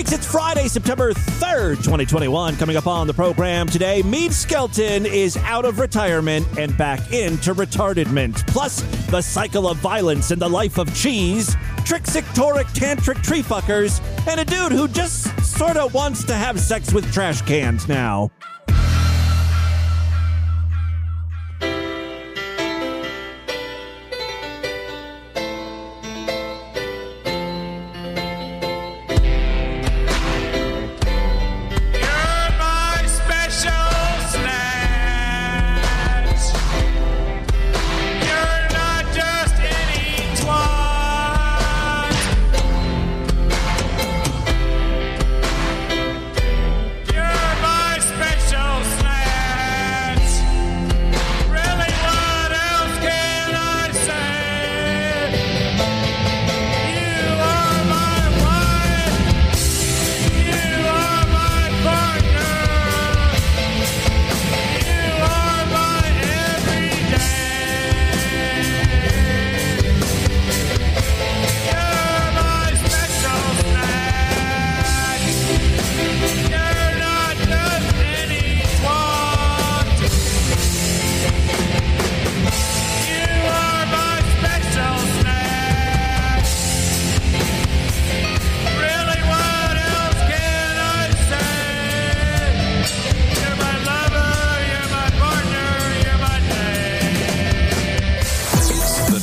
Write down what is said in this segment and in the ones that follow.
It's Friday, September 3rd, 2021. Coming up on the program today, Meade Skelton is out of retirement and back into retardedment. Plus, the cycle of violence in the life of cheese, trixictoric tantric tree fuckers, and a dude who just sort of wants to have sex with trash cans now.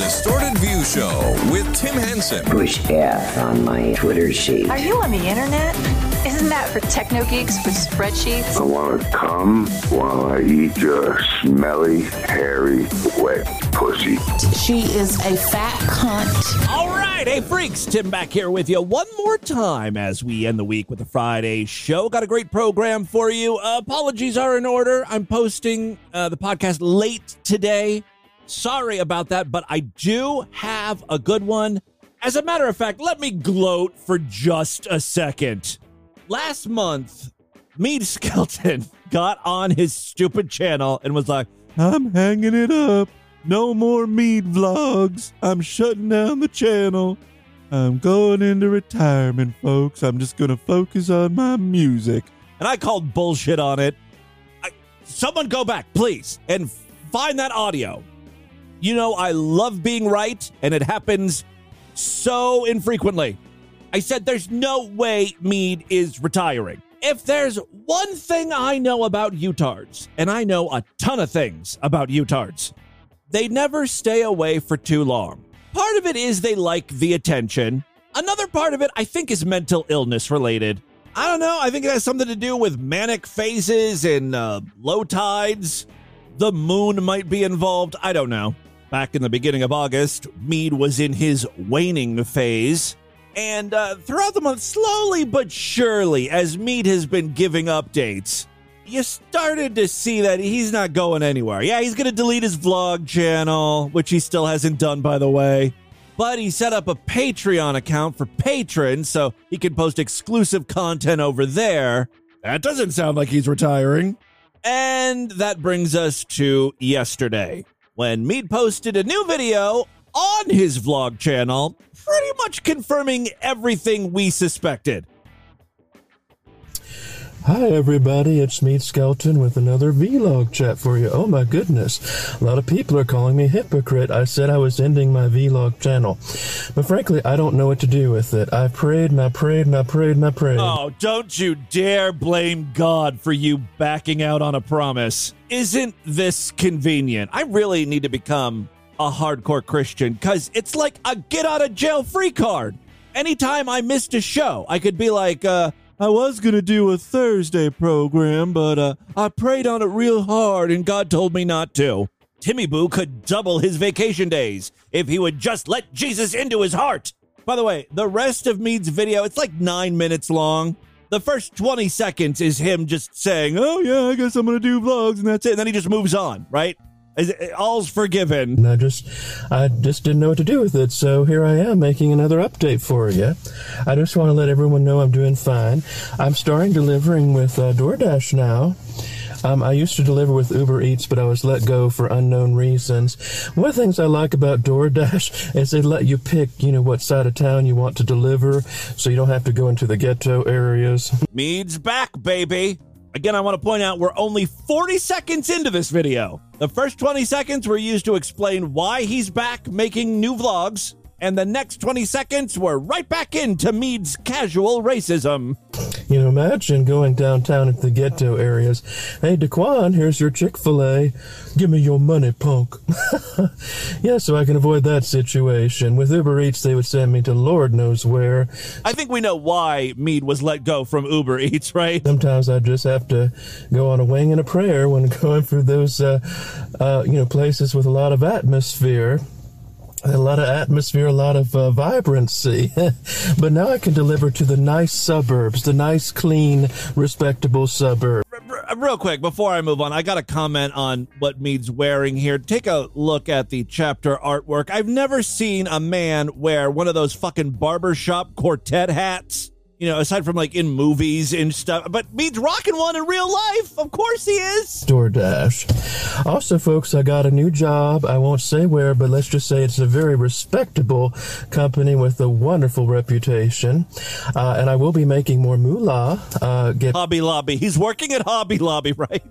Distorted View Show with Tim Henson. push F on my Twitter sheet. Are you on the internet? Isn't that for techno geeks with spreadsheets? I want to come while I eat your smelly, hairy, wet pussy. She is a fat cunt. All right, hey freaks, Tim back here with you one more time as we end the week with the Friday show. Got a great program for you. Uh, apologies are in order. I'm posting uh, the podcast late today. Sorry about that, but I do have a good one. As a matter of fact, let me gloat for just a second. Last month, Meade Skelton got on his stupid channel and was like, I'm hanging it up. No more Meade vlogs. I'm shutting down the channel. I'm going into retirement, folks. I'm just going to focus on my music. And I called bullshit on it. I, someone go back, please, and find that audio. You know, I love being right, and it happens so infrequently. I said there's no way Meade is retiring. If there's one thing I know about Utards, and I know a ton of things about Utards, they never stay away for too long. Part of it is they like the attention. Another part of it, I think, is mental illness related. I don't know. I think it has something to do with manic phases and uh, low tides. The moon might be involved. I don't know. Back in the beginning of August, Meade was in his waning phase. And uh, throughout the month, slowly but surely, as Meade has been giving updates, you started to see that he's not going anywhere. Yeah, he's going to delete his vlog channel, which he still hasn't done, by the way. But he set up a Patreon account for patrons so he can post exclusive content over there. That doesn't sound like he's retiring. And that brings us to yesterday when Meade posted a new video on his vlog channel, pretty much confirming everything we suspected. Hi everybody, it's me, Skeleton with another vlog chat for you. Oh my goodness, a lot of people are calling me hypocrite. I said I was ending my vlog channel, but frankly, I don't know what to do with it. I prayed and I prayed and I prayed and I prayed. Oh, don't you dare blame God for you backing out on a promise. Isn't this convenient? I really need to become a hardcore Christian because it's like a get out of jail free card. Anytime I missed a show, I could be like, uh, I was going to do a Thursday program, but uh, I prayed on it real hard and God told me not to. Timmy Boo could double his vacation days if he would just let Jesus into his heart. By the way, the rest of Meade's video, it's like nine minutes long. The first 20 seconds is him just saying, Oh, yeah, I guess I'm going to do vlogs, and that's it. And then he just moves on, right? Is it- All's forgiven. And I just, I just didn't know what to do with it, so here I am making another update for you. I just want to let everyone know I'm doing fine. I'm starting delivering with uh, DoorDash now. Um, I used to deliver with Uber Eats, but I was let go for unknown reasons. One of the things I like about DoorDash is they let you pick, you know, what side of town you want to deliver, so you don't have to go into the ghetto areas. Meade's back, baby. Again, I want to point out we're only 40 seconds into this video. The first 20 seconds were used to explain why he's back making new vlogs, and the next 20 seconds were right back into Meade's casual racism. You know, imagine going downtown into the ghetto areas. Hey, Daquan, here's your Chick fil A. Give me your money, punk. yeah, so I can avoid that situation. With Uber Eats, they would send me to Lord knows where. I think we know why Meade was let go from Uber Eats, right? Sometimes I just have to go on a wing and a prayer when going through those, uh, uh, you know, places with a lot of atmosphere a lot of atmosphere, a lot of uh, vibrancy. but now I can deliver to the nice suburbs, the nice, clean, respectable suburbs. Real quick, before I move on, I got to comment on what Meade's wearing here. Take a look at the chapter artwork. I've never seen a man wear one of those fucking barbershop quartet hats. You know, aside from like in movies and stuff, but Meade's rocking one in real life. Of course he is. DoorDash. Also, folks, I got a new job. I won't say where, but let's just say it's a very respectable company with a wonderful reputation. Uh, and I will be making more moolah. Uh, get Hobby Lobby. He's working at Hobby Lobby, right?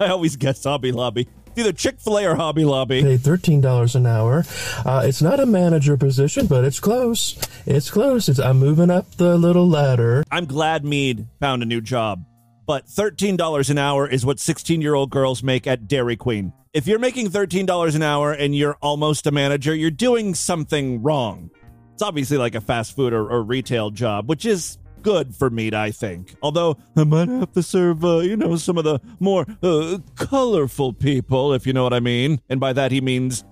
I always guess Hobby Lobby. Either Chick fil A or Hobby Lobby. paid $13 an hour. Uh, it's not a manager position, but it's close. It's close. It's, I'm moving up the little ladder. I'm glad Meade found a new job, but $13 an hour is what 16 year old girls make at Dairy Queen. If you're making $13 an hour and you're almost a manager, you're doing something wrong. It's obviously like a fast food or, or retail job, which is good for Meade, I think. Although I might have to serve, uh, you know, some of the more uh, colorful people, if you know what I mean. And by that, he means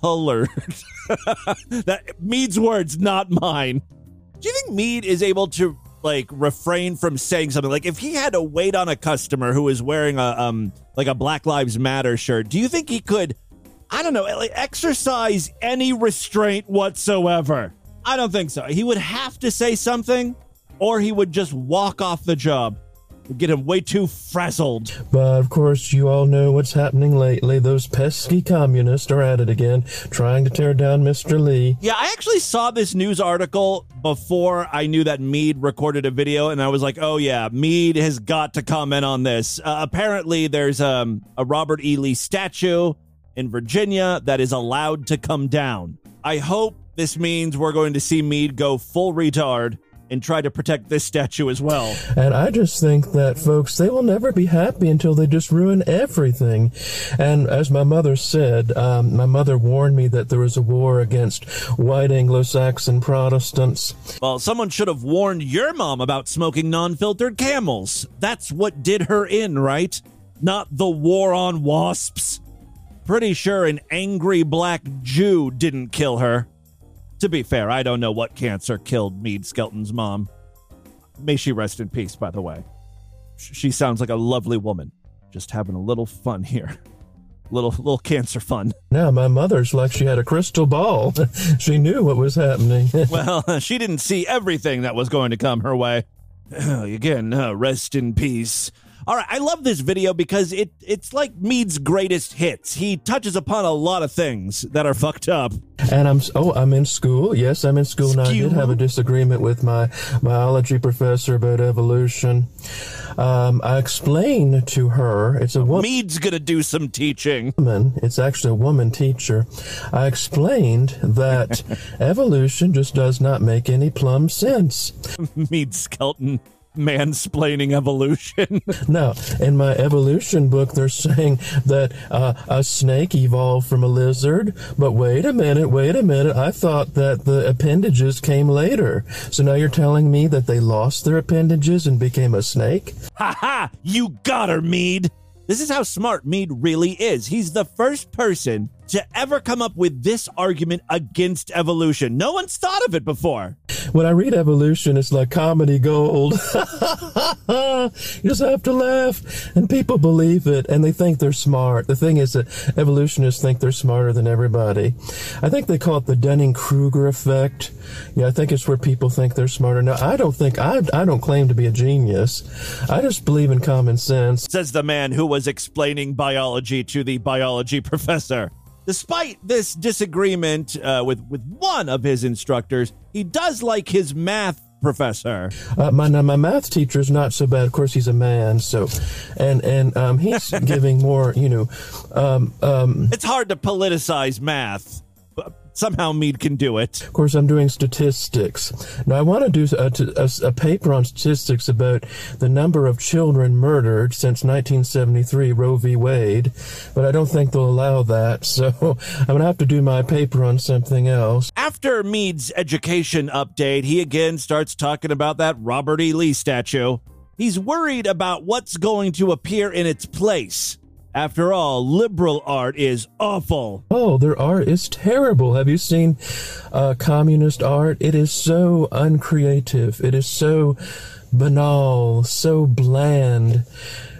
colored. that Meade's words, not mine. Do you think Meade is able to like refrain from saying something? Like if he had to wait on a customer who is wearing a um like a Black Lives Matter shirt, do you think he could I don't know, like exercise any restraint whatsoever? I don't think so. He would have to say something or he would just walk off the job. Would get him way too frazzled. But of course, you all know what's happening lately. Those pesky communists are at it again, trying to tear down Mr. Lee. Yeah, I actually saw this news article before I knew that Meade recorded a video, and I was like, "Oh yeah, Meade has got to comment on this." Uh, apparently, there's um, a Robert E. Lee statue in Virginia that is allowed to come down. I hope this means we're going to see Meade go full retard and try to protect this statue as well. And I just think that folks, they will never be happy until they just ruin everything. And as my mother said, um, my mother warned me that there was a war against white Anglo-Saxon Protestants. Well, someone should have warned your mom about smoking non-filtered camels. That's what did her in, right? Not the war on wasps. Pretty sure an angry black Jew didn't kill her. To be fair, I don't know what cancer killed Meade Skelton's mom. May she rest in peace, by the way. She sounds like a lovely woman. Just having a little fun here. Little little cancer fun. Now my mother's like she had a crystal ball. she knew what was happening. Well, she didn't see everything that was going to come her way. Again, uh, rest in peace. All right, I love this video because it it's like Meade's greatest hits. He touches upon a lot of things that are fucked up. And I'm oh I'm in school. Yes, I'm in school now. I did have a disagreement with my biology professor about evolution. Um, I explained to her it's a woman. Meade's gonna do some teaching. It's actually a woman teacher. I explained that evolution just does not make any plumb sense. Meade Skelton mansplaining evolution. no, in my evolution book, they're saying that uh, a snake evolved from a lizard. But wait a minute, wait a minute. I thought that the appendages came later. So now you're telling me that they lost their appendages and became a snake? ha ha! You got her, Meade. This is how smart Meade really is. He's the first person to ever come up with this argument against evolution. No one's thought of it before. when I read evolution, it's like comedy gold. you just have to laugh, and people believe it, and they think they're smart. The thing is that evolutionists think they're smarter than everybody. I think they call it the Dunning-Kruger effect. Yeah, I think it's where people think they're smarter. Now, I don't think I I don't claim to be a genius. I just believe in common sense. says the man who was explaining biology to the biology professor. Despite this disagreement uh, with with one of his instructors, he does like his math professor. Uh, my my math teacher is not so bad. Of course, he's a man, so and and um, he's giving more. You know, um, um, It's hard to politicize math. Somehow Meade can do it. Of course, I'm doing statistics. Now, I want to do a, a, a paper on statistics about the number of children murdered since 1973, Roe v. Wade, but I don't think they'll allow that, so I'm going to have to do my paper on something else. After Meade's education update, he again starts talking about that Robert E. Lee statue. He's worried about what's going to appear in its place. After all, liberal art is awful. Oh, their art is terrible. Have you seen uh, communist art? It is so uncreative. It is so banal, so bland.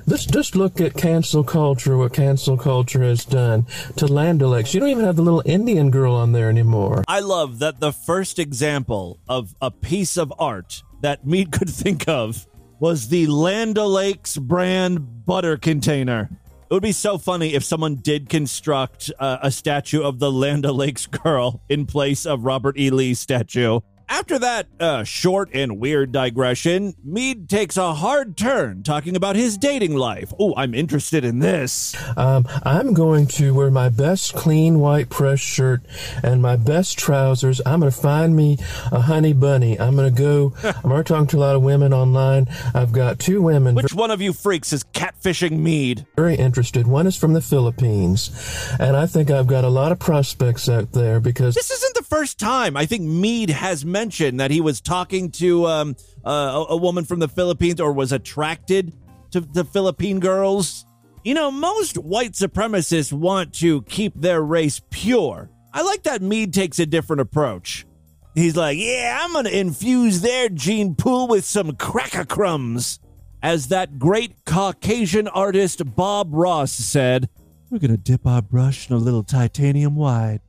Let's just look at cancel culture, what cancel culture has done to Land O'Lakes. You don't even have the little Indian girl on there anymore. I love that the first example of a piece of art that Meade could think of was the Land O'Lakes brand butter container. It would be so funny if someone did construct uh, a statue of the Land O'Lakes girl in place of Robert E. Lee's statue. After that uh, short and weird digression, Meade takes a hard turn talking about his dating life. Oh, I'm interested in this. Um, I'm going to wear my best clean white press shirt and my best trousers. I'm going to find me a honey bunny. I'm going to go. I'm already talking to a lot of women online. I've got two women Which one of you freaks is catfishing Meade? very interested. One is from the Philippines, and I think I've got a lot of prospects out there because This isn't the first time. I think Meade has mentioned that he was talking to um, uh, a, a woman from the Philippines or was attracted to the Philippine girls. You know, most white supremacists want to keep their race pure. I like that Meade takes a different approach. He's like, yeah, I'm going to infuse their gene pool with some cracker crumbs. As that great Caucasian artist Bob Ross said, we're going to dip our brush in a little titanium white.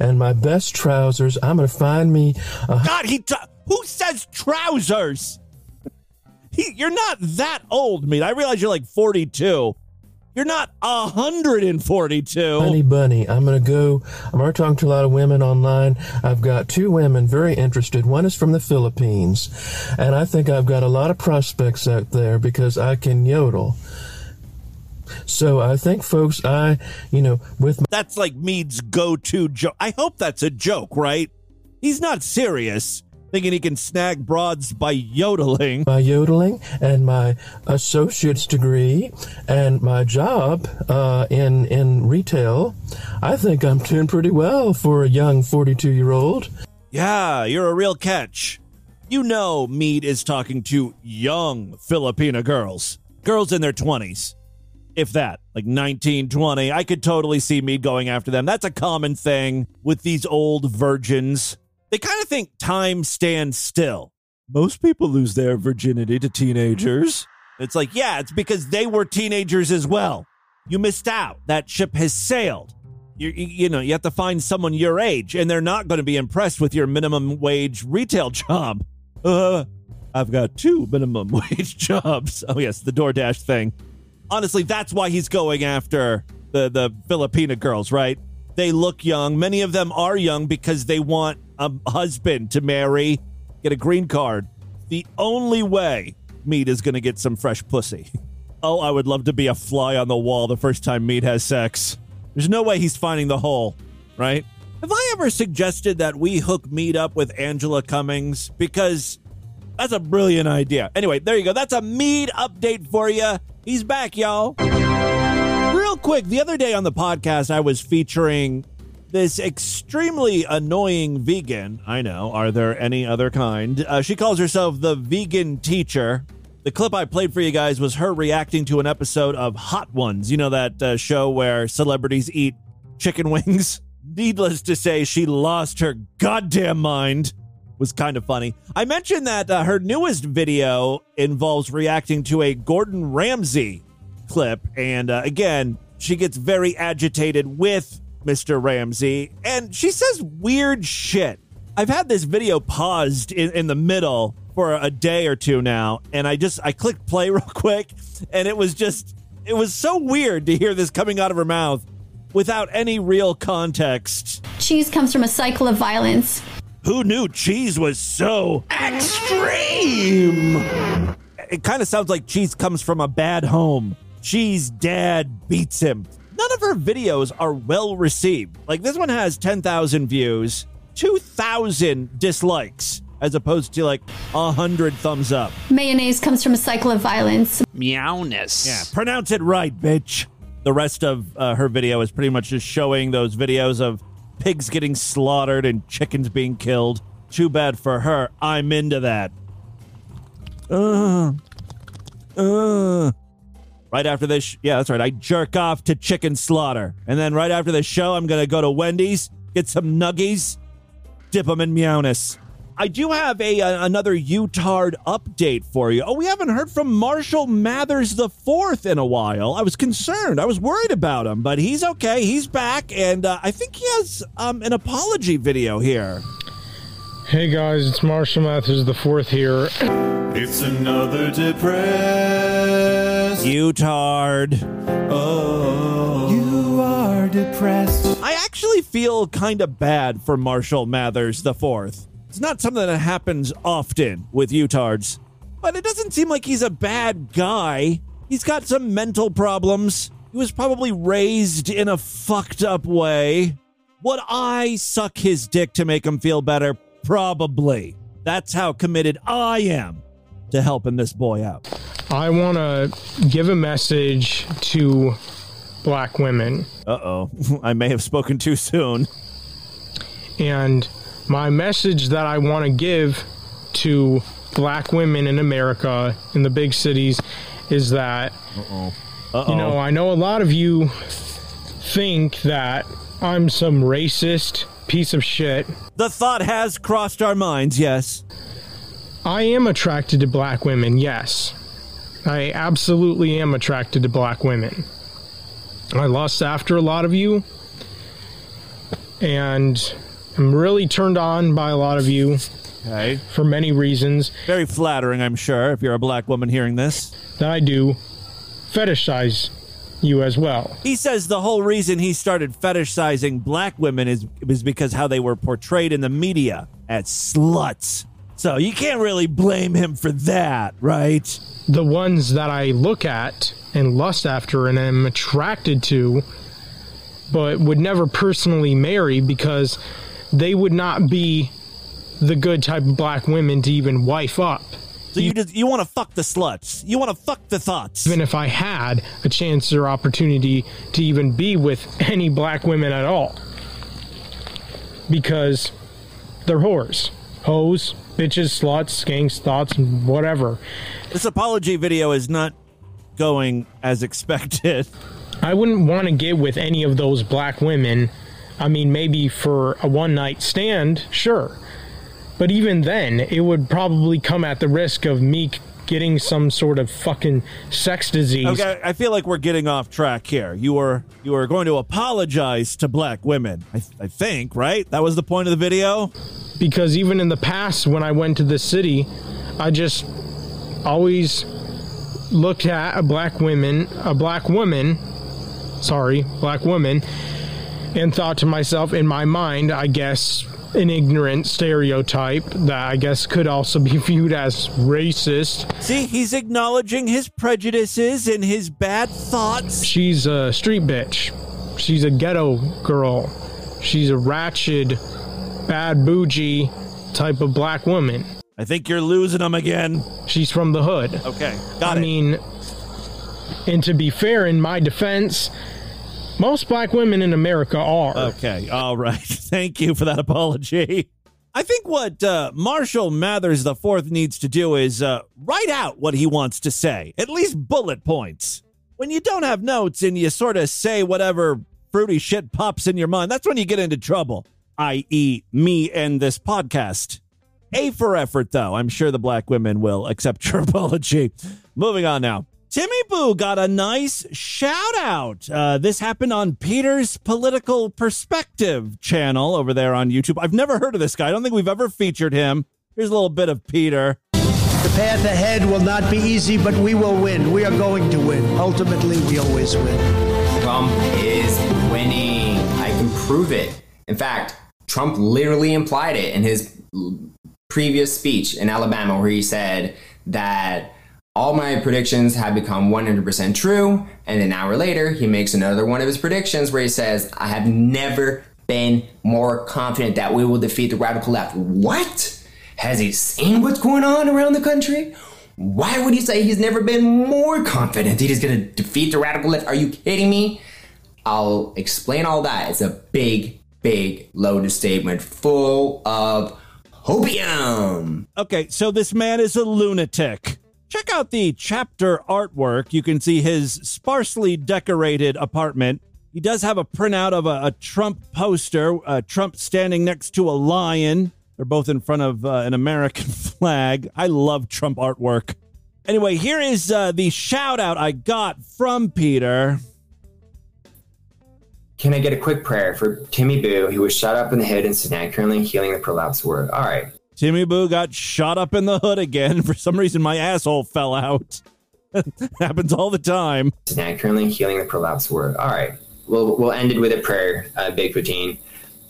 And my best trousers. I'm going to find me a God, he t- who says trousers? He, you're not that old, meat. I realize you're like 42. You're not 142. honey bunny. I'm going to go. I'm already talking to a lot of women online. I've got two women very interested. One is from the Philippines, and I think I've got a lot of prospects out there because I can yodel. So I think, folks, I, you know, with my- That's like Meade's go-to joke. I hope that's a joke, right? He's not serious, thinking he can snag broads by yodeling. my yodeling and my associate's degree and my job uh, in in retail, I think I'm doing pretty well for a young 42 year old. Yeah, you're a real catch. You know Meade is talking to young Filipina girls. Girls in their 20s. If that, like 19, 20. I could totally see Meade going after them. That's a common thing with these old virgins. They kind of think time stands still. Most people lose their virginity to teenagers. It's like, yeah, it's because they were teenagers as well. You missed out. That ship has sailed. You, you you know, you have to find someone your age, and they're not going to be impressed with your minimum wage retail job. Uh, I've got two minimum wage jobs. Oh, yes, the DoorDash thing. Honestly, that's why he's going after the, the Filipina girls, right? They look young. Many of them are young because they want a husband to marry, get a green card. The only way Meat is going to get some fresh pussy. Oh, I would love to be a fly on the wall the first time Meat has sex. There's no way he's finding the hole, right? Have I ever suggested that we hook Meat up with Angela Cummings? Because that's a brilliant idea. Anyway, there you go. That's a Meade update for you. He's back, y'all. Real quick, the other day on the podcast, I was featuring this extremely annoying vegan. I know. Are there any other kind? Uh, she calls herself the vegan teacher. The clip I played for you guys was her reacting to an episode of Hot Ones. You know that uh, show where celebrities eat chicken wings? needless to say, she lost her goddamn mind. Was kind of funny. I mentioned that uh, her newest video involves reacting to a Gordon Ramsay clip, and uh, again, she gets very agitated with Mr. Ramsay, and she says weird shit. I've had this video paused in, in the middle for a day or two now, and I just I clicked play real quick, and it was just it was so weird to hear this coming out of her mouth without any real context. Cheese comes from a cycle of violence. Who knew cheese was so extreme? It kind of sounds like cheese comes from a bad home. Cheese dad beats him. None of her videos are well received. Like this one has 10,000 views, 2,000 dislikes, as opposed to like 100 thumbs up. Mayonnaise comes from a cycle of violence. Meowness. Yeah, pronounce it right, bitch. The rest of uh, her video is pretty much just showing those videos of pigs getting slaughtered and chickens being killed. Too bad for her. I'm into that. Uh, uh. Right after this, sh- yeah, that's right. I jerk off to chicken slaughter. And then right after the show, I'm going to go to Wendy's, get some nuggies, dip them in meowness. I do have a, a another Utard update for you. Oh, we haven't heard from Marshall Mathers the fourth in a while. I was concerned. I was worried about him, but he's okay. He's back, and uh, I think he has um, an apology video here. Hey guys, it's Marshall Mathers the fourth here. It's another depressed. Utard. Oh, you are depressed. I actually feel kind of bad for Marshall Mathers the fourth. It's not something that happens often with Utards, but it doesn't seem like he's a bad guy. He's got some mental problems. He was probably raised in a fucked up way. Would I suck his dick to make him feel better? Probably. That's how committed I am to helping this boy out. I want to give a message to black women. Uh oh. I may have spoken too soon. And my message that I want to give to black women in America, in the big cities, is that, Uh-oh. you know, I know a lot of you think that I'm some racist piece of shit. The thought has crossed our minds, yes. I am attracted to black women, yes. I absolutely am attracted to black women. I lust after a lot of you, and I'm really turned on by a lot of you Okay. for many reasons Very flattering, I'm sure, if you're a black woman hearing this. that I do fetishize you as well. He says the whole reason he started fetishizing black women is, is because how they were portrayed in the media as sluts. So you can't really blame him for that, right? The ones that I look at and lust after and am attracted to, but would never personally marry because they would not be the good type of black women to even wife up. So you just you want to fuck the sluts. You want to fuck the thoughts. Even if I had a chance or opportunity to even be with any black women at all. Because they're whores. Hoes, bitches, sluts, skanks, thoughts, whatever. This apology video is not going as expected. I wouldn't want to get with any of those black women. I mean, maybe for a one night stand, sure. But even then, it would probably come at the risk of me getting some sort of fucking sex disease. Okay, I feel like we're getting off track here. You were you were going to apologize to black women. I, I think, right? That was the point of the video. Because even in the past, when I went to the city, I just always looked at a black woman, a black woman, sorry, black woman, and thought to myself, in my mind, I guess, an ignorant stereotype that I guess could also be viewed as racist. See, he's acknowledging his prejudices and his bad thoughts. She's a street bitch. She's a ghetto girl. She's a ratchet, bad bougie type of black woman. I think you're losing them again. She's from the hood. Okay, got I it. mean, and to be fair, in my defense, most black women in America are. Okay, all right. Thank you for that apology. I think what uh, Marshall Mathers IV needs to do is uh, write out what he wants to say, at least bullet points. When you don't have notes and you sort of say whatever fruity shit pops in your mind, that's when you get into trouble, i.e., me and this podcast. A for effort, though. I'm sure the black women will accept your apology. Moving on now. Timmy Boo got a nice shout out. Uh, this happened on Peter's Political Perspective channel over there on YouTube. I've never heard of this guy. I don't think we've ever featured him. Here's a little bit of Peter. The path ahead will not be easy, but we will win. We are going to win. Ultimately, we always win. Trump is winning. I can prove it. In fact, Trump literally implied it in his previous speech in Alabama, where he said that all my predictions have become 100% true. And an hour later, he makes another one of his predictions where he says, I have never been more confident that we will defeat the radical left. What? Has he seen what's going on around the country? Why would he say he's never been more confident that he's going to defeat the radical left? Are you kidding me? I'll explain all that. It's a big, big loaded statement full of hopium. Okay, so this man is a lunatic. Check out the chapter artwork. You can see his sparsely decorated apartment. He does have a printout of a, a Trump poster, uh, Trump standing next to a lion. They're both in front of uh, an American flag. I love Trump artwork. Anyway, here is uh, the shout out I got from Peter. Can I get a quick prayer for Timmy Boo, who was shot up in the head in Sudan, currently healing the prolapse word? All right. Timmy Boo got shot up in the hood again. For some reason, my asshole fell out. Happens all the time. Sudan, currently healing the prolapse word. All right. We'll, we'll end it with a prayer, uh, Big Poutine.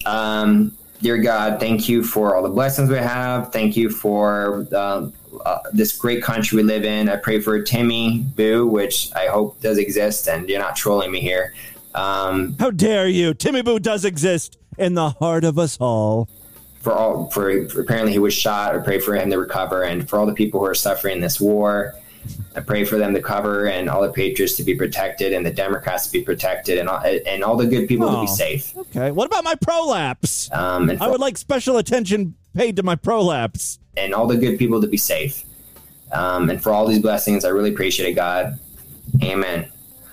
Um, dear God, thank you for all the blessings we have. Thank you for um, uh, this great country we live in. I pray for Timmy Boo, which I hope does exist, and you're not trolling me here. Um, How dare you? Timmy Boo does exist in the heart of us all. For all, for, for apparently he was shot. I pray for him to recover, and for all the people who are suffering this war. I pray for them to cover and all the patriots to be protected and the Democrats to be protected and all, and all the good people to Oh, be safe. Okay. What about my prolapse? Um, and I would like special attention paid to my prolapse. and all the good people to be safe. Um, and for all these blessings, I really appreciate it, God. Amen.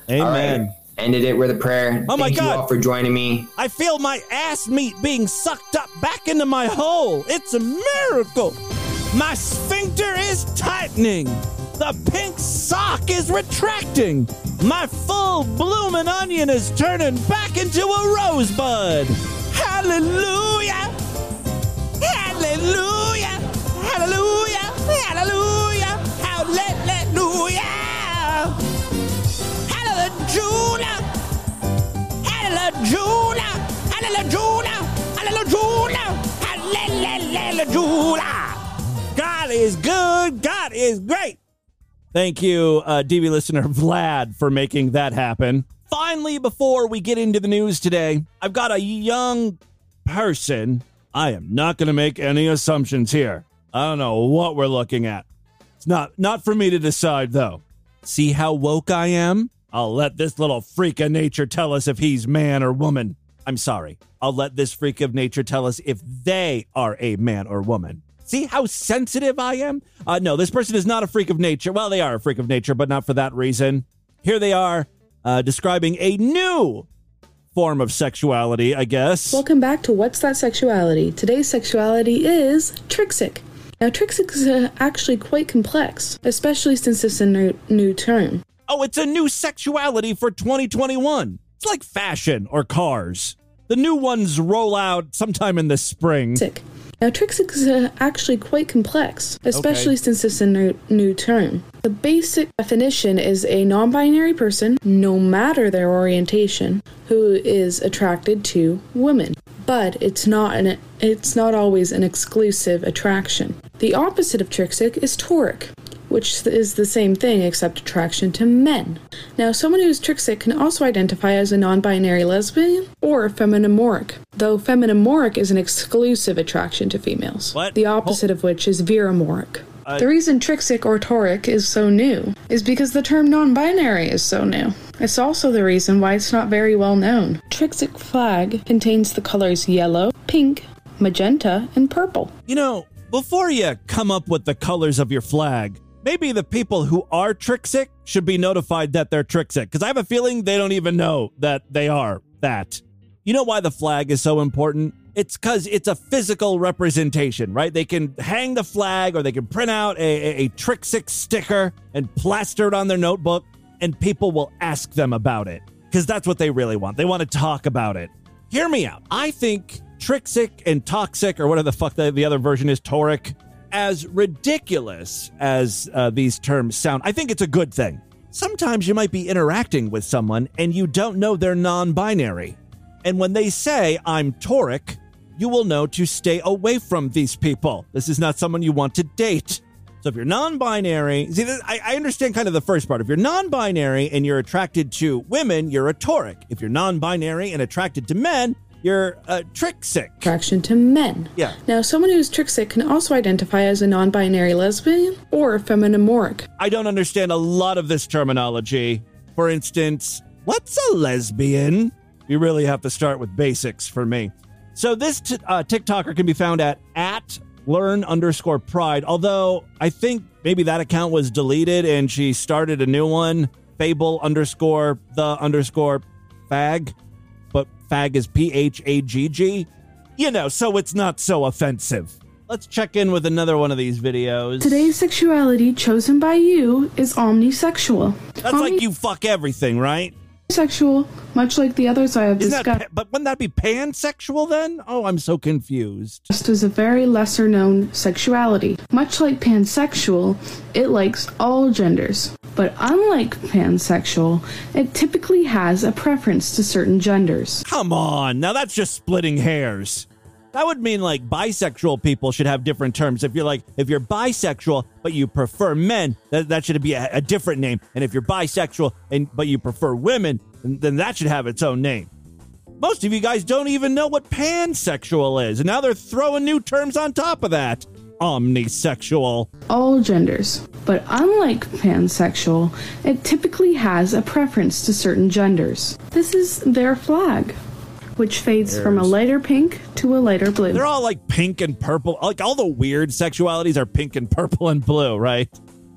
Amen. Right. Ended it with a prayer. Oh my Thank God. you all for joining me. I feel my ass meat being sucked up back into my hole. It's a miracle. My sphincter is tightening. The pink sock is retracting. My full bloomin' onion is turning back into a rosebud. Hallelujah! Hallelujah! Hallelujah! Hallelujah! Hallelujah! Hallelujah! Hallelujah! Hallelujah! Hallelujah! Hallelujah! God is good. God is great. Thank you, uh, DV listener Vlad, for making that happen. Finally, before we get into the news today, I've got a young person. I am not going to make any assumptions here. I don't know what we're looking at. It's not not for me to decide, though. See how woke I am? I'll let this little freak of nature tell us if he's man or woman. I'm sorry. I'll let this freak of nature tell us if they are a man or woman. See how sensitive I am? Uh, no, this person is not a freak of nature. Well, they are a freak of nature, but not for that reason. Here they are uh, describing a new form of sexuality, I guess. Welcome back to What's That Sexuality? Today's sexuality is Trixic. Now, Trixic is uh, actually quite complex, especially since it's a new, new term. Oh, it's a new sexuality for 2021. It's like fashion or cars. The new ones roll out sometime in the spring. Now, Trixic is uh, actually quite complex, especially since it's a new, new term. The basic definition is a non binary person, no matter their orientation, who is attracted to women. But it's not an it's not always an exclusive attraction. The opposite of Trixic is Toric, which is the same thing except attraction to men. Now, someone who's Trixic can also identify as a non binary lesbian or feminomoric, though feminomoric is an exclusive attraction to females. What? The opposite of which is viromoric. Uh, the reason Trixic or Toric is so new is because the term non binary is so new. It's also the reason why it's not very well known. Trixic flag contains the colors yellow, pink, magenta, and purple. You know, before you come up with the colors of your flag, maybe the people who are Trixic should be notified that they're Trixic, because I have a feeling they don't even know that they are that. You know why the flag is so important? It's because it's a physical representation, right? They can hang the flag or they can print out a, a, a Trixic sticker and plaster it on their notebook, and people will ask them about it because that's what they really want. They want to talk about it. Hear me out. I think Trixic and Toxic, or whatever the fuck the, the other version is, Toric, as ridiculous as uh, these terms sound, I think it's a good thing. Sometimes you might be interacting with someone and you don't know they're non binary. And when they say, I'm Toric, you will know to stay away from these people. This is not someone you want to date. So if you're non binary, see, I, I understand kind of the first part. If you're non binary and you're attracted to women, you're a Toric. If you're non binary and attracted to men, you're a Trixic. Attraction to men. Yeah. Now, someone who's Trixic can also identify as a non binary lesbian or feminimoric. I don't understand a lot of this terminology. For instance, what's a lesbian? You really have to start with basics for me. So this t- uh, TikToker can be found at at learn underscore pride. Although I think maybe that account was deleted and she started a new one, Fable underscore the underscore fag, fag is P H A G G. You know, so it's not so offensive. Let's check in with another one of these videos. Today's sexuality chosen by you is omnisexual. That's like you fuck everything, right? Omnisexual, much like the others I have Isn't discussed. but wouldn't that be pansexual then? Oh, I'm so confused. Just as a very lesser known sexuality. Much like pansexual, it likes all genders. But unlike pansexual, it typically has a preference to certain genders. Come on, now that's just splitting hairs. That would mean like bisexual people should have different terms. If you're like, if you're bisexual but you prefer men, that, that should be a, a different name. And if you're bisexual and but you prefer women, then, then that should have its own name. Most of you guys don't even know what pansexual is, and now they're throwing new terms on top of that. Omnisexual. All genders. But unlike pansexual, it typically has a preference to certain genders. This is their flag, which fades from a lighter pink to a lighter blue. They're all like pink and purple. Like all the weird sexualities are pink and purple and blue, right?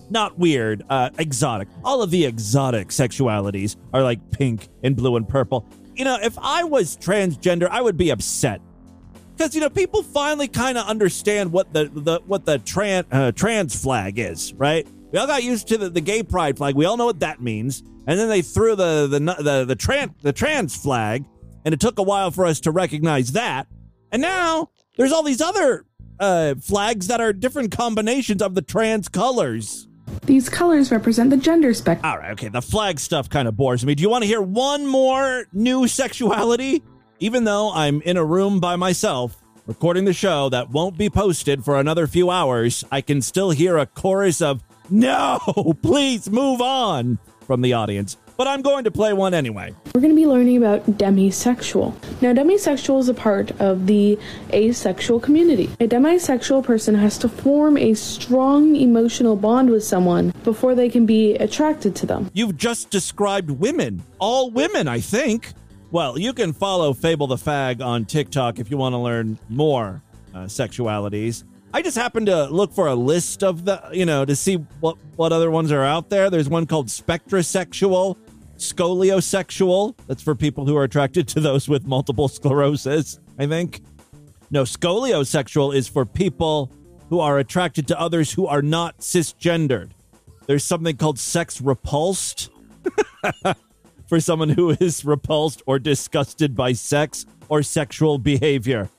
Not weird, uh, exotic. All of the exotic sexualities are like pink and blue and purple. You know, if I was transgender, I would be upset because you know people finally kind of understand what the, the what the trans uh, trans flag is, right? We all got used to the, the gay pride flag. We all know what that means, and then they threw the the the the trans the trans flag, and it took a while for us to recognize that. And now there's all these other uh, flags that are different combinations of the trans colors. These colors represent the gender spectrum. All right, okay, the flag stuff kind of bores me. Do you want to hear one more new sexuality? Even though I'm in a room by myself recording the show that won't be posted for another few hours, I can still hear a chorus of no, please move on from the audience. But I'm going to play one anyway. We're going to be learning about demisexual. Now, demisexual is a part of the asexual community. A demisexual person has to form a strong emotional bond with someone before they can be attracted to them. You've just described women. All women, I think. Well, you can follow Fable the Fag on TikTok if you want to learn more uh, sexualities. I just happened to look for a list of the, you know, to see what what other ones are out there. There's one called spectrosexual, skoliosexual. That's for people who are attracted to those with multiple sclerosis, I think. No, skoliosexual is for people who are attracted to others who are not cisgendered. There's something called sex repulsed for someone who is repulsed or disgusted by sex or sexual behavior.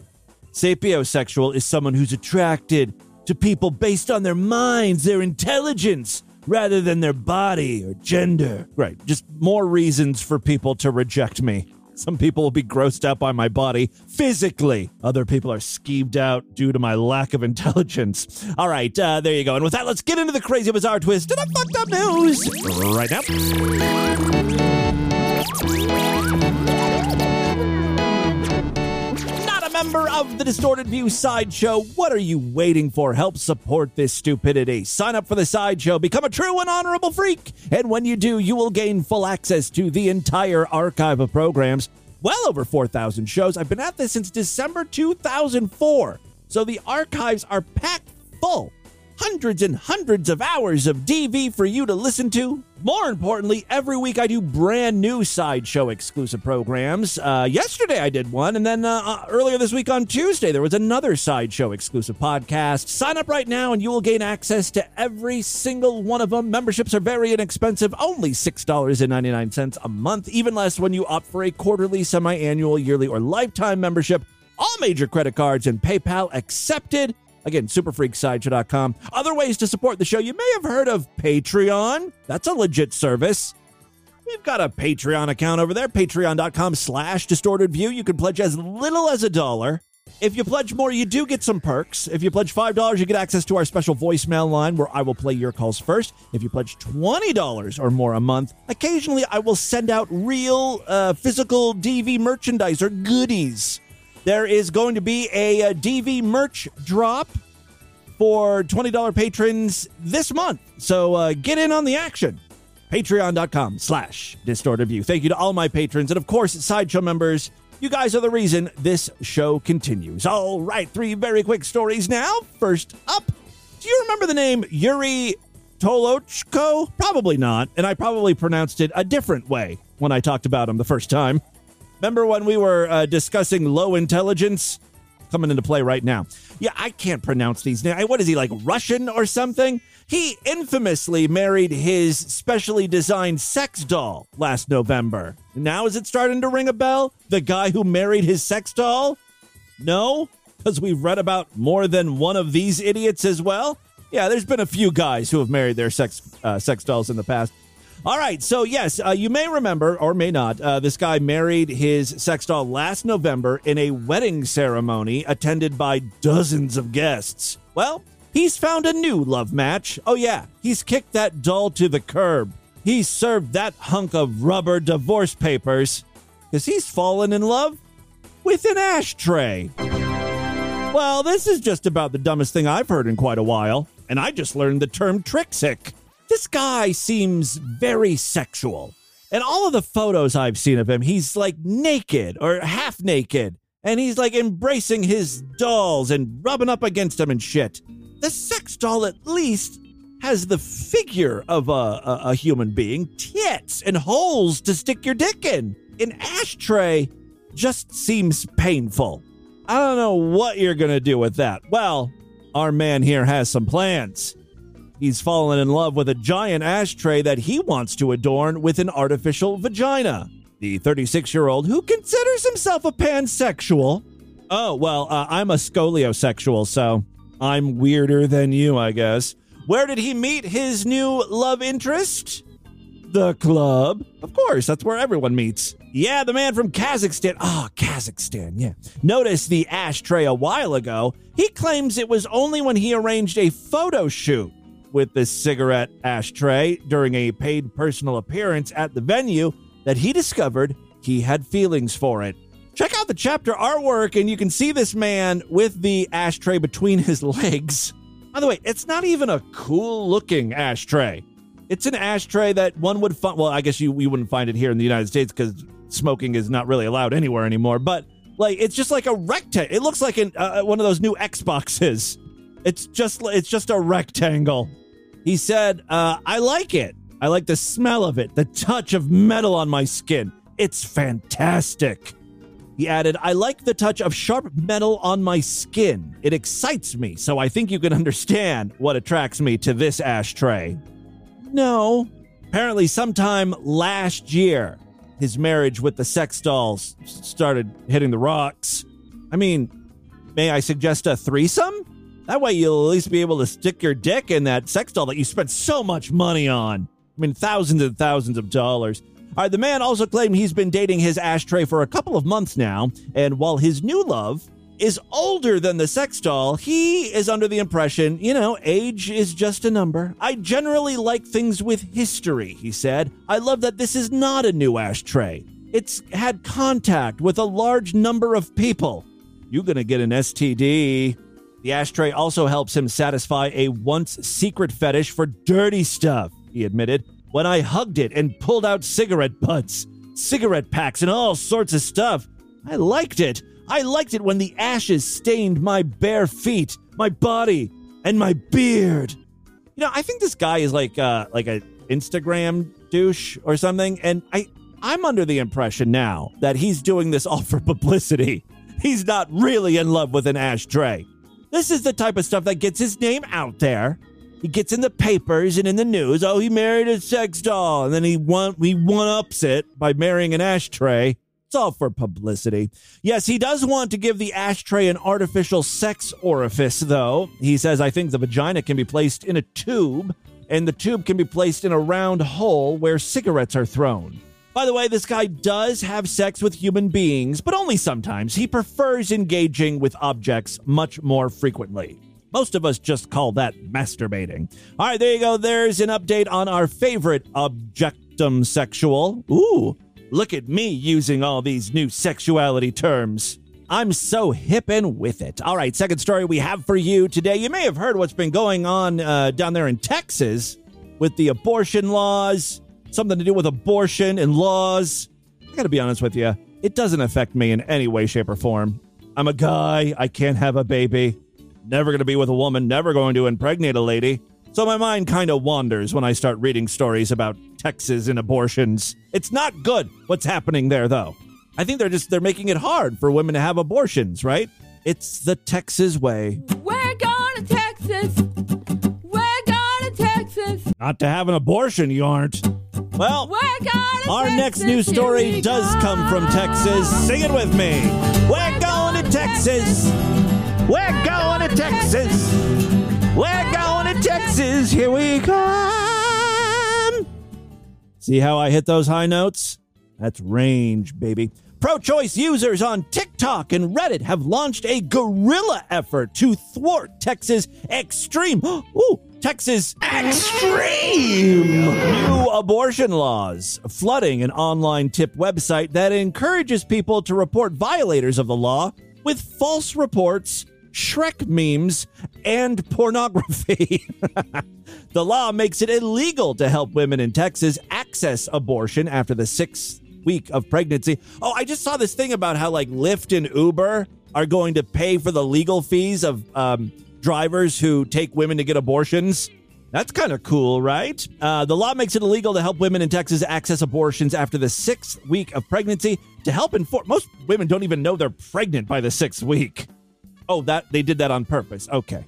Sapiosexual is someone who's attracted to people based on their minds, their intelligence, rather than their body or gender. Right, just more reasons for people to reject me. Some people will be grossed out by my body physically. Other people are skeeved out due to my lack of intelligence. All right, uh, there you go. And with that, let's get into the crazy, bizarre twist and the fucked up news right now. Member of the Distorted View Sideshow. What are you waiting for? Help support this stupidity. Sign up for the Sideshow, become a true and honorable freak. And when you do, you will gain full access to the entire archive of programs. Well over 4,000 shows. I've been at this since December 2004. So the archives are packed full. Hundreds and hundreds of hours of DV for you to listen to. More importantly, every week I do brand new Sideshow exclusive programs. Uh, yesterday I did one, and then uh, uh, earlier this week on Tuesday there was another Sideshow exclusive podcast. Sign up right now and you will gain access to every single one of them. Memberships are very inexpensive, only $6.99 a month, even less when you opt for a quarterly, semi annual, yearly, or lifetime membership. All major credit cards and PayPal accepted. Again, superfreaksideshow.com. Other ways to support the show. You may have heard of Patreon. That's a legit service. We've got a Patreon account over there, patreon.com slash distorted view. You can pledge as little as a dollar. If you pledge more, you do get some perks. If you pledge $5, you get access to our special voicemail line where I will play your calls first. If you pledge $20 or more a month, occasionally I will send out real uh, physical DV merchandise or goodies. There is going to be a, a DV merch drop for $20 patrons this month. So uh, get in on the action. Patreon.com slash distorted view. Thank you to all my patrons and, of course, Sideshow members. You guys are the reason this show continues. All right, three very quick stories now. First up, do you remember the name Yuri Tolochko? Probably not, and I probably pronounced it a different way when I talked about him the first time. Remember when we were uh, discussing low intelligence? Coming into play right now. Yeah, I can't pronounce these names. What is he, like Russian or something? He infamously married his specially designed sex doll last November. Now is it starting to ring a bell? The guy who married his sex doll? No? Because we've read about more than one of these idiots as well? Yeah, there's been a few guys who have married their sex uh, sex dolls in the past. All right, so yes, uh, you may remember or may not. Uh, this guy married his sex doll last November in a wedding ceremony attended by dozens of guests. Well, he's found a new love match. Oh yeah, he's kicked that doll to the curb. He's served that hunk of rubber divorce papers because he's fallen in love with an ashtray. Well, this is just about the dumbest thing I've heard in quite a while, and I just learned the term trixic. This guy seems very sexual. And all of the photos I've seen of him, he's like naked or half naked. And he's like embracing his dolls and rubbing up against them and shit. The sex doll, at least, has the figure of a, a, a human being, tits and holes to stick your dick in. An ashtray just seems painful. I don't know what you're going to do with that. Well, our man here has some plans. He's fallen in love with a giant ashtray that he wants to adorn with an artificial vagina. The 36 year old, who considers himself a pansexual. Oh, well, uh, I'm a skoliosexual, so I'm weirder than you, I guess. Where did he meet his new love interest? The club. Of course, that's where everyone meets. Yeah, the man from Kazakhstan. Oh, Kazakhstan, yeah. Noticed the ashtray a while ago. He claims it was only when he arranged a photo shoot with this cigarette ashtray during a paid personal appearance at the venue that he discovered he had feelings for it. Check out the chapter artwork and you can see this man with the ashtray between his legs. By the way, it's not even a cool looking ashtray. It's an ashtray that one would find. Well, I guess you, you wouldn't find it here in the United States because smoking is not really allowed anywhere anymore. But like, it's just like a rectangle. It looks like an, uh, one of those new Xboxes. It's just it's just a rectangle. He said, uh, "I like it. I like the smell of it, the touch of metal on my skin. It's fantastic." He added, I like the touch of sharp metal on my skin. It excites me, so I think you can understand what attracts me to this ashtray. No. Apparently, sometime last year, his marriage with the sex dolls started hitting the rocks. I mean, may I suggest a threesome? That way you'll at least be able to stick your dick in that sex doll that you spent so much money on. I mean, thousands and thousands of dollars. All right, the man also claimed he's been dating his ashtray for a couple of months now, and while his new love is older than the sex doll, he is under the impression, you know, age is just a number. I generally like things with history, he said. I love that this is not a new ashtray. It's had contact with a large number of people. You're gonna get an STD. The ashtray also helps him satisfy a once secret fetish for dirty stuff, he admitted. When I hugged it and pulled out cigarette butts, cigarette packs, and all sorts of stuff, I liked it. I liked it when the ashes stained my bare feet, my body, and my beard. You know, I think this guy is like uh like a Instagram douche or something, and I I'm under the impression now that he's doing this all for publicity. He's not really in love with an ashtray. This is the type of stuff that gets his name out there. He gets in the papers and in the news. Oh, he married a sex doll, and then he one he one ups it by marrying an ashtray. It's all for publicity. Yes, he does want to give the ashtray an artificial sex orifice, though. He says, I think the vagina can be placed in a tube, and the tube can be placed in a round hole where cigarettes are thrown. By the way, this guy does have sex with human beings, but only sometimes. He prefers engaging with objects much more frequently. Most of us just call that masturbating. All right, there you go. There's an update on our favorite objectum sexual. Ooh, look at me using all these new sexuality terms. I'm so hip and with it. All right, second story we have for you today. You may have heard what's been going on uh, down there in Texas with the abortion laws, something to do with abortion and laws. I gotta be honest with you, it doesn't affect me in any way, shape, or form. I'm a guy, I can't have a baby. Never gonna be with a woman, never going to impregnate a lady. So my mind kind of wanders when I start reading stories about Texas and abortions. It's not good what's happening there, though. I think they're just they're making it hard for women to have abortions, right? It's the Texas way. We're going to Texas. We're going to Texas. Not to have an abortion, you aren't. Well, We're going our Texas. next news story does come from Texas. Sing it with me. We're going to Texas. We're going to Texas. We're going to Texas. Here we come. See how I hit those high notes? That's range, baby. Pro choice users on TikTok and Reddit have launched a guerrilla effort to thwart Texas extreme. Ooh, Texas extreme new abortion laws, flooding an online tip website that encourages people to report violators of the law with false reports, Shrek memes, and pornography. the law makes it illegal to help women in Texas access abortion after the sixth week of pregnancy. Oh, I just saw this thing about how like Lyft and Uber are going to pay for the legal fees of um, drivers who take women to get abortions. That's kind of cool, right? Uh, the law makes it illegal to help women in Texas access abortions after the sixth week of pregnancy. To help inform, most women don't even know they're pregnant by the sixth week. Oh, that they did that on purpose. Okay,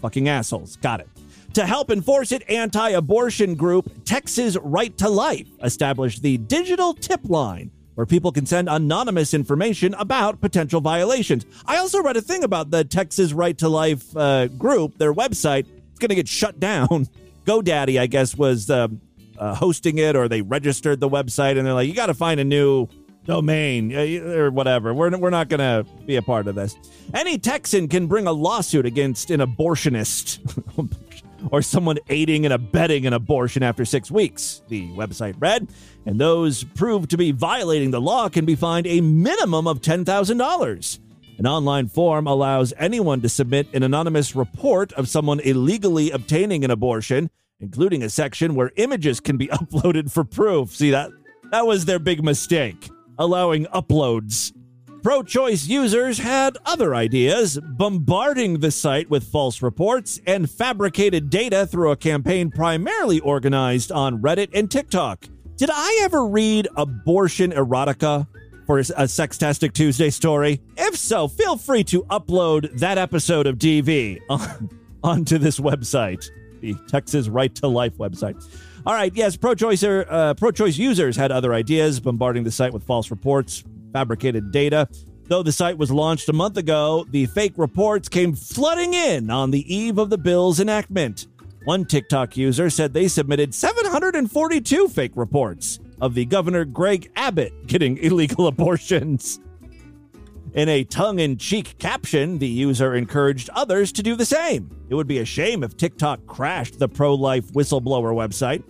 fucking assholes. Got it. To help enforce it, anti abortion group Texas Right to Life established the digital tip line where people can send anonymous information about potential violations. I also read a thing about the Texas Right to Life uh, group, their website. It's going to get shut down. GoDaddy, I guess, was uh, uh, hosting it or they registered the website and they're like, you got to find a new domain uh, or whatever. We're, we're not going to be a part of this. Any Texan can bring a lawsuit against an abortionist or someone aiding and abetting an abortion after six weeks, the website read. And those proved to be violating the law can be fined a minimum of $10,000. An online form allows anyone to submit an anonymous report of someone illegally obtaining an abortion, including a section where images can be uploaded for proof. See that that was their big mistake, allowing uploads. Pro choice users had other ideas, bombarding the site with false reports and fabricated data through a campaign primarily organized on Reddit and TikTok. Did I ever read abortion erotica for a Sextastic Tuesday story? If so, feel free to upload that episode of DV on, onto this website, the Texas Right to Life website. All right, yes, pro-choice uh, pro-choice users had other ideas, bombarding the site with false reports, fabricated data. Though the site was launched a month ago, the fake reports came flooding in on the eve of the bill's enactment. One TikTok user said they submitted 742 fake reports of the Governor Greg Abbott getting illegal abortions. In a tongue in cheek caption, the user encouraged others to do the same. It would be a shame if TikTok crashed the pro life whistleblower website.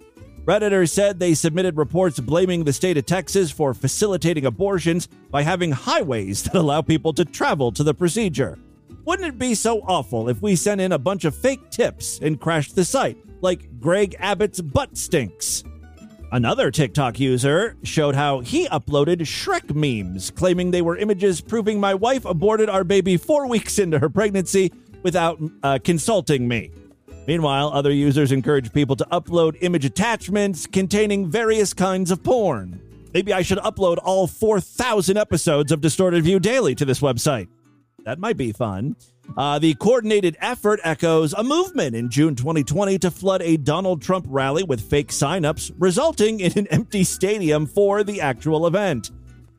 Redditors said they submitted reports blaming the state of Texas for facilitating abortions by having highways that allow people to travel to the procedure. Wouldn't it be so awful if we sent in a bunch of fake tips and crashed the site, like Greg Abbott's butt stinks? Another TikTok user showed how he uploaded Shrek memes, claiming they were images proving my wife aborted our baby four weeks into her pregnancy without uh, consulting me. Meanwhile, other users encourage people to upload image attachments containing various kinds of porn. Maybe I should upload all 4,000 episodes of Distorted View Daily to this website. That might be fun. Uh, the coordinated effort echoes a movement in June 2020 to flood a Donald Trump rally with fake signups, resulting in an empty stadium for the actual event.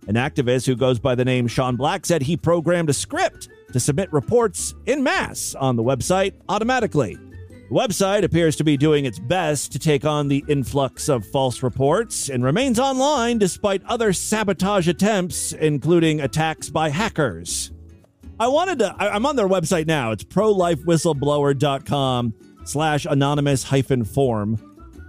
An activist who goes by the name Sean Black said he programmed a script to submit reports in mass on the website automatically. The website appears to be doing its best to take on the influx of false reports and remains online despite other sabotage attempts, including attacks by hackers. I wanted to, I, am on their website now. It's prolifewhistleblower.com slash anonymous hyphen form.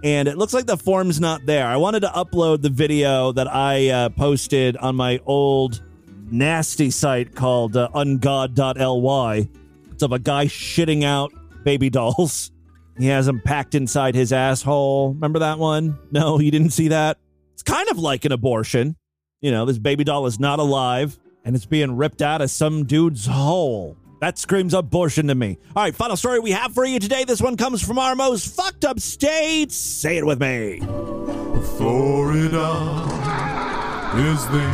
And it looks like the form's not there. I wanted to upload the video that I uh, posted on my old nasty site called uh, ungod.ly. It's of a guy shitting out baby dolls. He has them packed inside his asshole. Remember that one? No, you didn't see that? It's kind of like an abortion. You know, this baby doll is not alive and it's being ripped out of some dude's hole. That screams abortion to me. All right, final story we have for you today. This one comes from our most fucked up state. Say it with me. Florida is the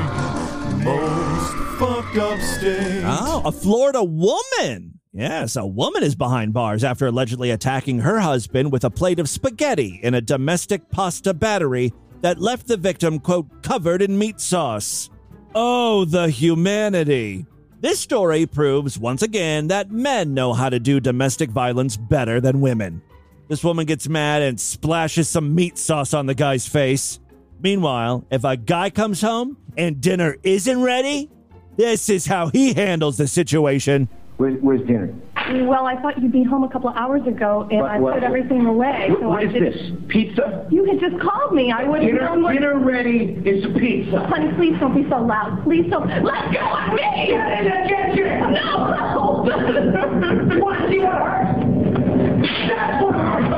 most fucked up state. Oh, a Florida woman. Yes, a woman is behind bars after allegedly attacking her husband with a plate of spaghetti in a domestic pasta battery that left the victim, quote, covered in meat sauce. Oh, the humanity. This story proves once again that men know how to do domestic violence better than women. This woman gets mad and splashes some meat sauce on the guy's face. Meanwhile, if a guy comes home and dinner isn't ready, this is how he handles the situation. Where's, where's dinner? Well, I thought you'd be home a couple of hours ago, and What- I what- put everything away. What- so what I is did- this? Pizza? You had just called me. I would have Dinner, known what. dinner ready is pizza. Honey, please don't be so loud. Please don't. Let go of me! Get in the kitchen! No! You want to see what hurts? That's what hurts!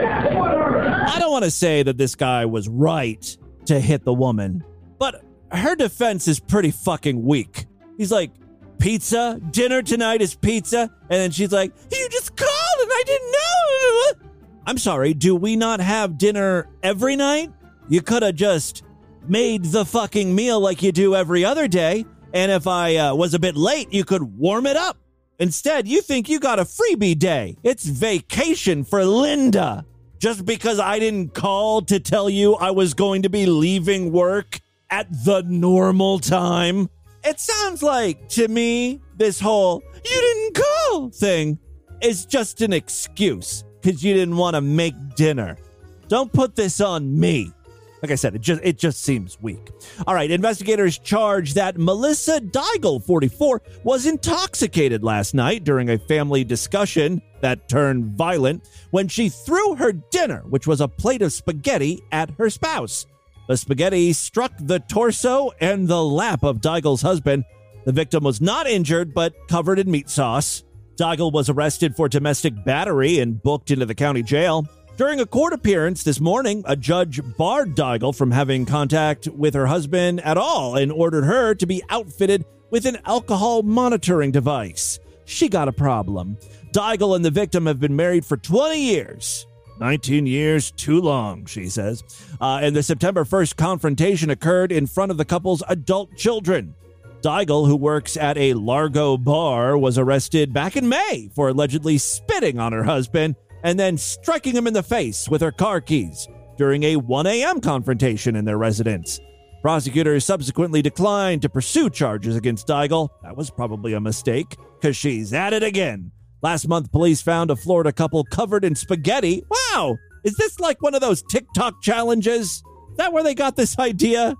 That's what hurts! I don't want to say that this guy was right to hit the woman, but her defense is pretty fucking weak. He's like, pizza? Dinner tonight is pizza? And then she's like, you just called and I didn't know. I'm sorry, do we not have dinner every night? You could have just made the fucking meal like you do every other day. And if I uh, was a bit late, you could warm it up. Instead, you think you got a freebie day. It's vacation for Linda. Just because I didn't call to tell you I was going to be leaving work at the normal time. It sounds like, to me, this whole you didn't call thing is just an excuse because you didn't want to make dinner. Don't put this on me. Like I said, it just it just seems weak. All right, investigators charge that Melissa Daigle, 44, was intoxicated last night during a family discussion that turned violent when she threw her dinner, which was a plate of spaghetti, at her spouse. The spaghetti struck the torso and the lap of Daigle's husband. The victim was not injured, but covered in meat sauce. Daigle was arrested for domestic battery and booked into the county jail. During a court appearance this morning, a judge barred Daigle from having contact with her husband at all and ordered her to be outfitted with an alcohol monitoring device. She got a problem. Daigle and the victim have been married for 20 years. 19 years too long, she says. Uh, and the September 1st confrontation occurred in front of the couple's adult children. Daigle, who works at a Largo bar, was arrested back in May for allegedly spitting on her husband and then striking him in the face with her car keys during a 1 a.m. confrontation in their residence. Prosecutors subsequently declined to pursue charges against Daigle. That was probably a mistake, because she's at it again. Last month, police found a Florida couple covered in spaghetti. Wow! Is this like one of those TikTok challenges? Is that where they got this idea?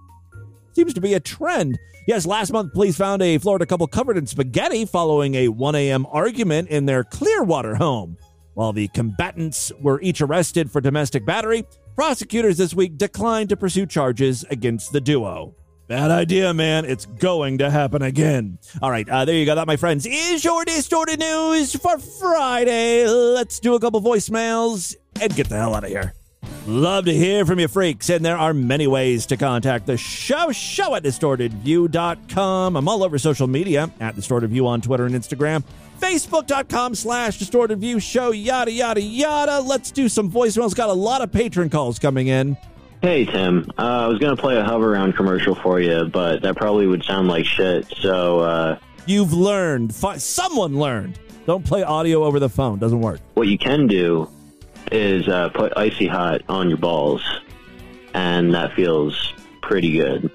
Seems to be a trend. Yes, last month, police found a Florida couple covered in spaghetti following a 1 a.m. argument in their Clearwater home. While the combatants were each arrested for domestic battery, prosecutors this week declined to pursue charges against the duo. Bad idea, man. It's going to happen again. All right, uh, there you go. That, my friends, is your distorted news for Friday. Let's do a couple voicemails and get the hell out of here. Love to hear from you, freaks, and there are many ways to contact the show. Show at distortedview.com. I'm all over social media at distortedview on Twitter and Instagram. Facebook.com slash distortedview show, yada, yada, yada. Let's do some voicemails. Got a lot of patron calls coming in. Hey Tim, uh, I was gonna play a Hoveround commercial for you, but that probably would sound like shit. So uh, You've learned. Fi- someone learned. Don't play audio over the phone. Doesn't work. what you can do is uh, put icy hot on your balls, and that feels pretty good.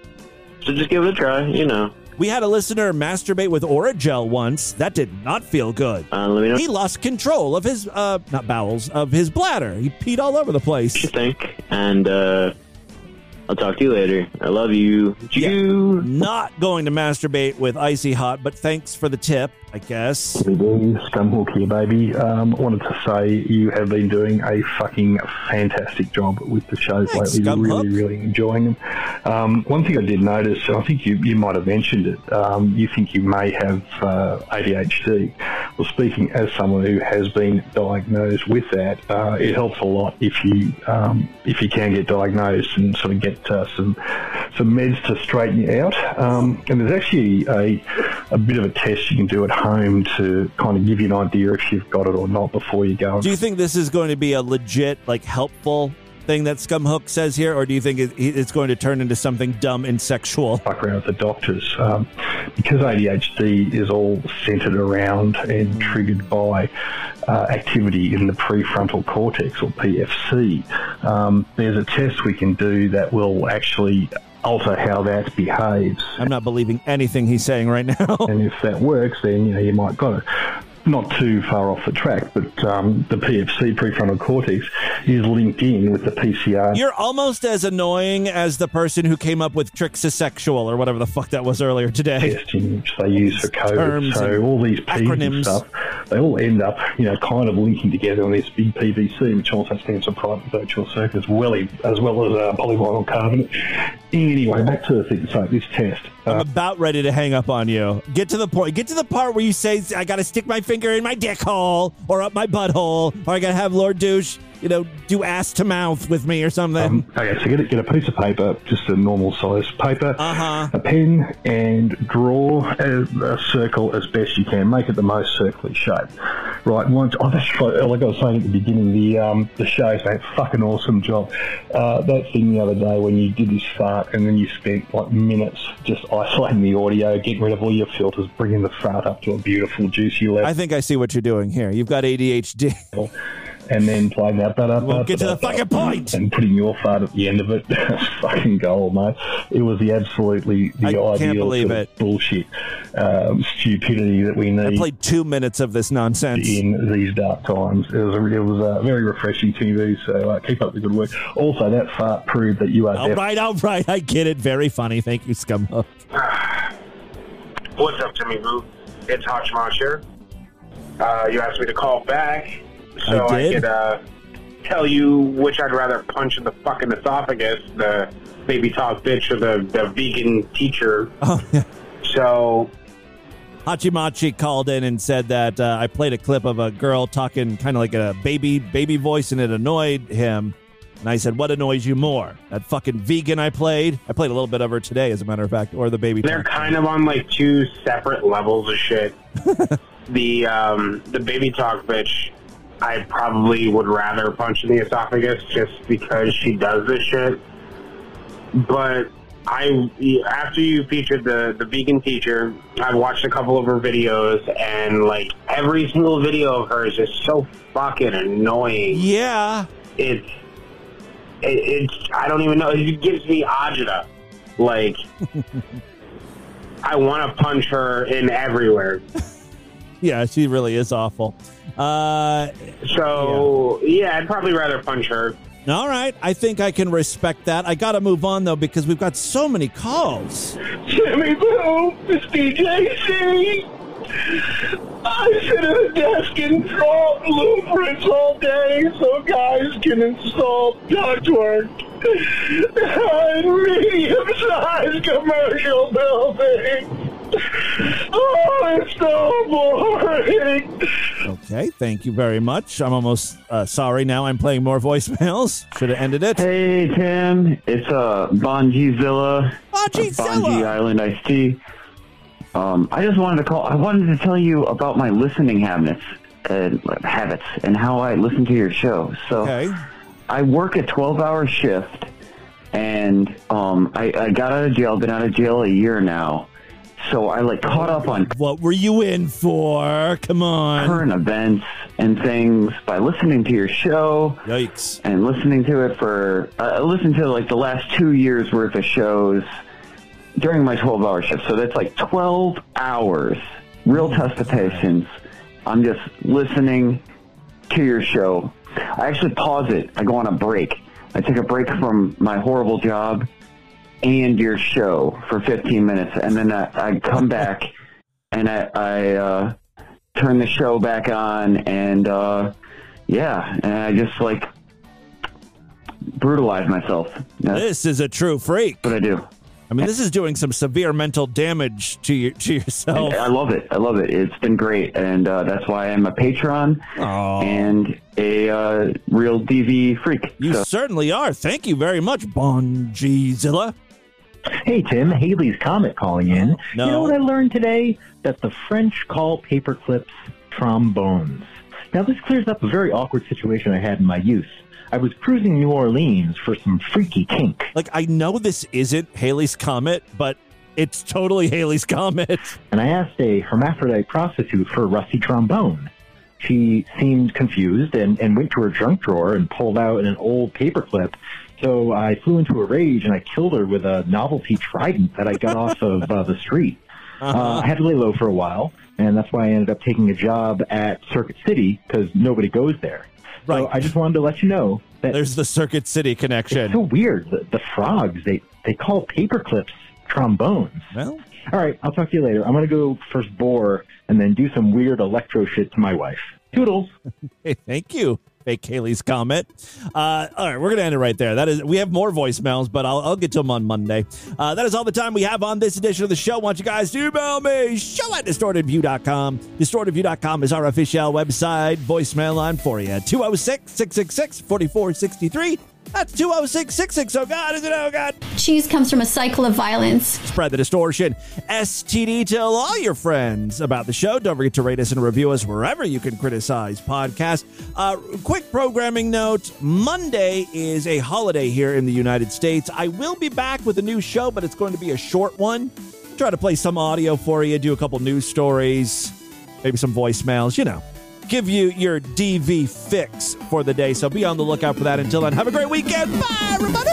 So just give it a try. You know. We had a listener masturbate with Orajel once. That did not feel good. Uh, let me know. He lost control of his, uh, not bowels, of his bladder. He peed all over the place. What you think? And uh, I'll talk to you later. I love you. Choo. Not going to masturbate with icy hot, but thanks for the tip, I guess. CBD, Scumhawk here, baby. Um, wanted to say you have been doing a fucking fantastic job with the shows Thanks, lately. Scumhawk. Really, really enjoying them. Um, one thing I did notice, and I think you, you might have mentioned it, um, you think you may have uh, ADHD. Well, speaking as someone who has been diagnosed with that, uh, it helps a lot if you um, if you can get diagnosed and sort of get uh, some some meds to straighten you out. Um, and there's actually a a bit of a test you can do at home to kind of give you an idea if you've got it or not before you go. Do you think this is going to be a legit, like, helpful thing that Scumhook says here, or do you think it's going to turn into something dumb and sexual? fuck around with the doctors um, because ADHD is all centered around and triggered by uh, activity in the prefrontal cortex or PFC. Um, there's a test we can do that will actually alter how that behaves. I'm not believing anything he's saying right now. and if that works, then you know you might got it. Not too far off the track, but um, the PFC prefrontal cortex is linked in with the PCR. You're almost as annoying as the person who came up with Trixisexual or whatever the fuck that was earlier today. testing which they use for COVID. Terms So all these P's acronyms. and stuff, they all end up, you know, kind of linking together on this big PVC, which also stands for private virtual circuit, as well as, well as uh, polyvinyl carbonate. Anyway, back to the thing. So this test. I'm Uh, about ready to hang up on you. Get to the point. Get to the part where you say, I got to stick my finger in my dick hole or up my butthole or I got to have Lord Douche, you know, do ass to mouth with me or something. um, okay, so get a, get a piece of paper, just a normal size paper, Uh-huh. a pen, and draw a, a circle as best you can. Make it the most circular shape. Right, once, oh, that's right, like I was saying at the beginning, the um, the show's made a fucking awesome job. Uh, that thing the other day when you did this fart and then you spent like minutes just isolating the audio, getting rid of all your filters, bringing the fart up to a beautiful, juicy level. I think I see what you're doing here. You've got ADHD. and then playing that but up, Well, get to the fucking point. and putting your fart at the end of it fucking gold mate it was the absolutely the I ideal can't believe sort of it. bullshit um, stupidity that we need. I played two minutes of this nonsense. in these dark times it was it was uh, very refreshing TV so uh, keep up the good work also that fart proved that you are All def- right, all right. I get it. Very funny. Thank you, Scumhook. What's up, Timmy Boo? It's Hot Schmosh here. Uh, you asked me to call back so I I, could uh, tell you which I'd rather punch in the fucking esophagus, the baby talk bitch or the, the vegan teacher. Oh, yeah. So, Hachimachi called in and said that uh, I played a clip of a girl talking kind of like a baby baby voice and it annoyed him. And I said, "What annoys you more? That fucking vegan I played? I played a little bit of her today, as a matter of fact, or the baby." they're talk. kind of on like two separate levels of shit. the um, the baby talk bitch, I probably would rather punch in the esophagus just because she does this shit. But I, after you featured the the vegan teacher, I've watched a couple of her videos, and like every single video of hers is so fucking annoying. Yeah, it's it, it's I don't even know. It gives me agita. Like I want to punch her in everywhere. Yeah, she really is awful. Uh, So yeah. I'd probably rather punch her. all right, I think I can respect that. I got to move on though because we've got so many calls. Jimmy Boo, it's DJC. I sit at a desk and draw blueprints all day so guys can install ductwork in medium-sized commercial buildings. Oh, it's so boring. Okay, thank you very much. I'm almost uh, sorry now. I'm playing more voicemails. Should have ended it. Hey Tim, it's uh Bonjizilla, Bonjizilla! Bonji Island Iced Tea. Um, I just wanted to call. I wanted to tell you about my listening habits and habits and how I listen to your show. So, I work a twelve-hour shift, and um, I, I got out of jail. Been out of jail a year now. So I like caught up on what were you in for? Come on, current events and things by listening to your show. Yikes! And listening to it for uh, I listened to like the last two years worth of shows during my twelve hour shift. So that's like twelve hours, real test of patience. I'm just listening to your show. I actually pause it. I go on a break. I take a break from my horrible job and your show for 15 minutes, and then I, I come back and I, I uh, turn the show back on, and uh, yeah, and I just like brutalize myself. That's This is a true freak. what I do. I mean, this is doing some severe mental damage to your to yourself. I love it. I love it. It's been great, and uh, that's why I'm a patron and a uh, real DV freak. You So- certainly are. Thank you very much, Bon Bonjizilla. Hey Tim, Haley's Comet calling in. No. You know what I learned today? That the French call paperclips trombones. Now this clears up a very awkward situation I had in my youth. I was cruising New Orleans for some freaky kink. Like, I know this isn't Haley's Comet, but it's totally Haley's Comet. and I asked a hermaphrodite prostitute for a rusty trombone. She seemed confused and, and went to her junk drawer and pulled out an old paperclip. So I flew into a rage and I killed her with a novelty trident that I got off of uh, the street. Uh, I had to lay low for a while, and that's why I ended up taking a job at Circuit City because nobody goes there. So I just wanted to let you know that There's the Circuit City connection. it's so weird. The, the frogs they they call paperclips trombones. Well, all right. I'll talk to you later. I'm gonna go first bore and then do some weird electro shit to my wife. Toodles. Hey, thank you, fake Kaylee's comment. Uh, all right, we're gonna end it right there. That is, we have more voicemails, but I'll, I'll get to them on Monday. Uh, that is all the time we have on this edition of the show. Want you guys to email me show at distortedview.com. Distortedview.com is our official website voicemail line for you. 206 666 4463. That's 206 66. Oh, God, is it? Oh, God. Cheese comes from a cycle of violence. Spread the distortion. STD. Tell all your friends about the show. Don't forget to rate us and review us wherever you can criticize podcasts. Uh, quick programming note Monday is a holiday here in the United States. I will be back with a new show, but it's going to be a short one. Try to play some audio for you, do a couple news stories, maybe some voicemails, you know. Give you your DV fix for the day. So be on the lookout for that. Until then, have a great weekend. Bye, everybody.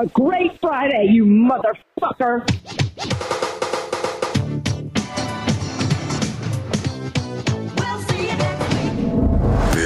A great Friday, you motherfucker.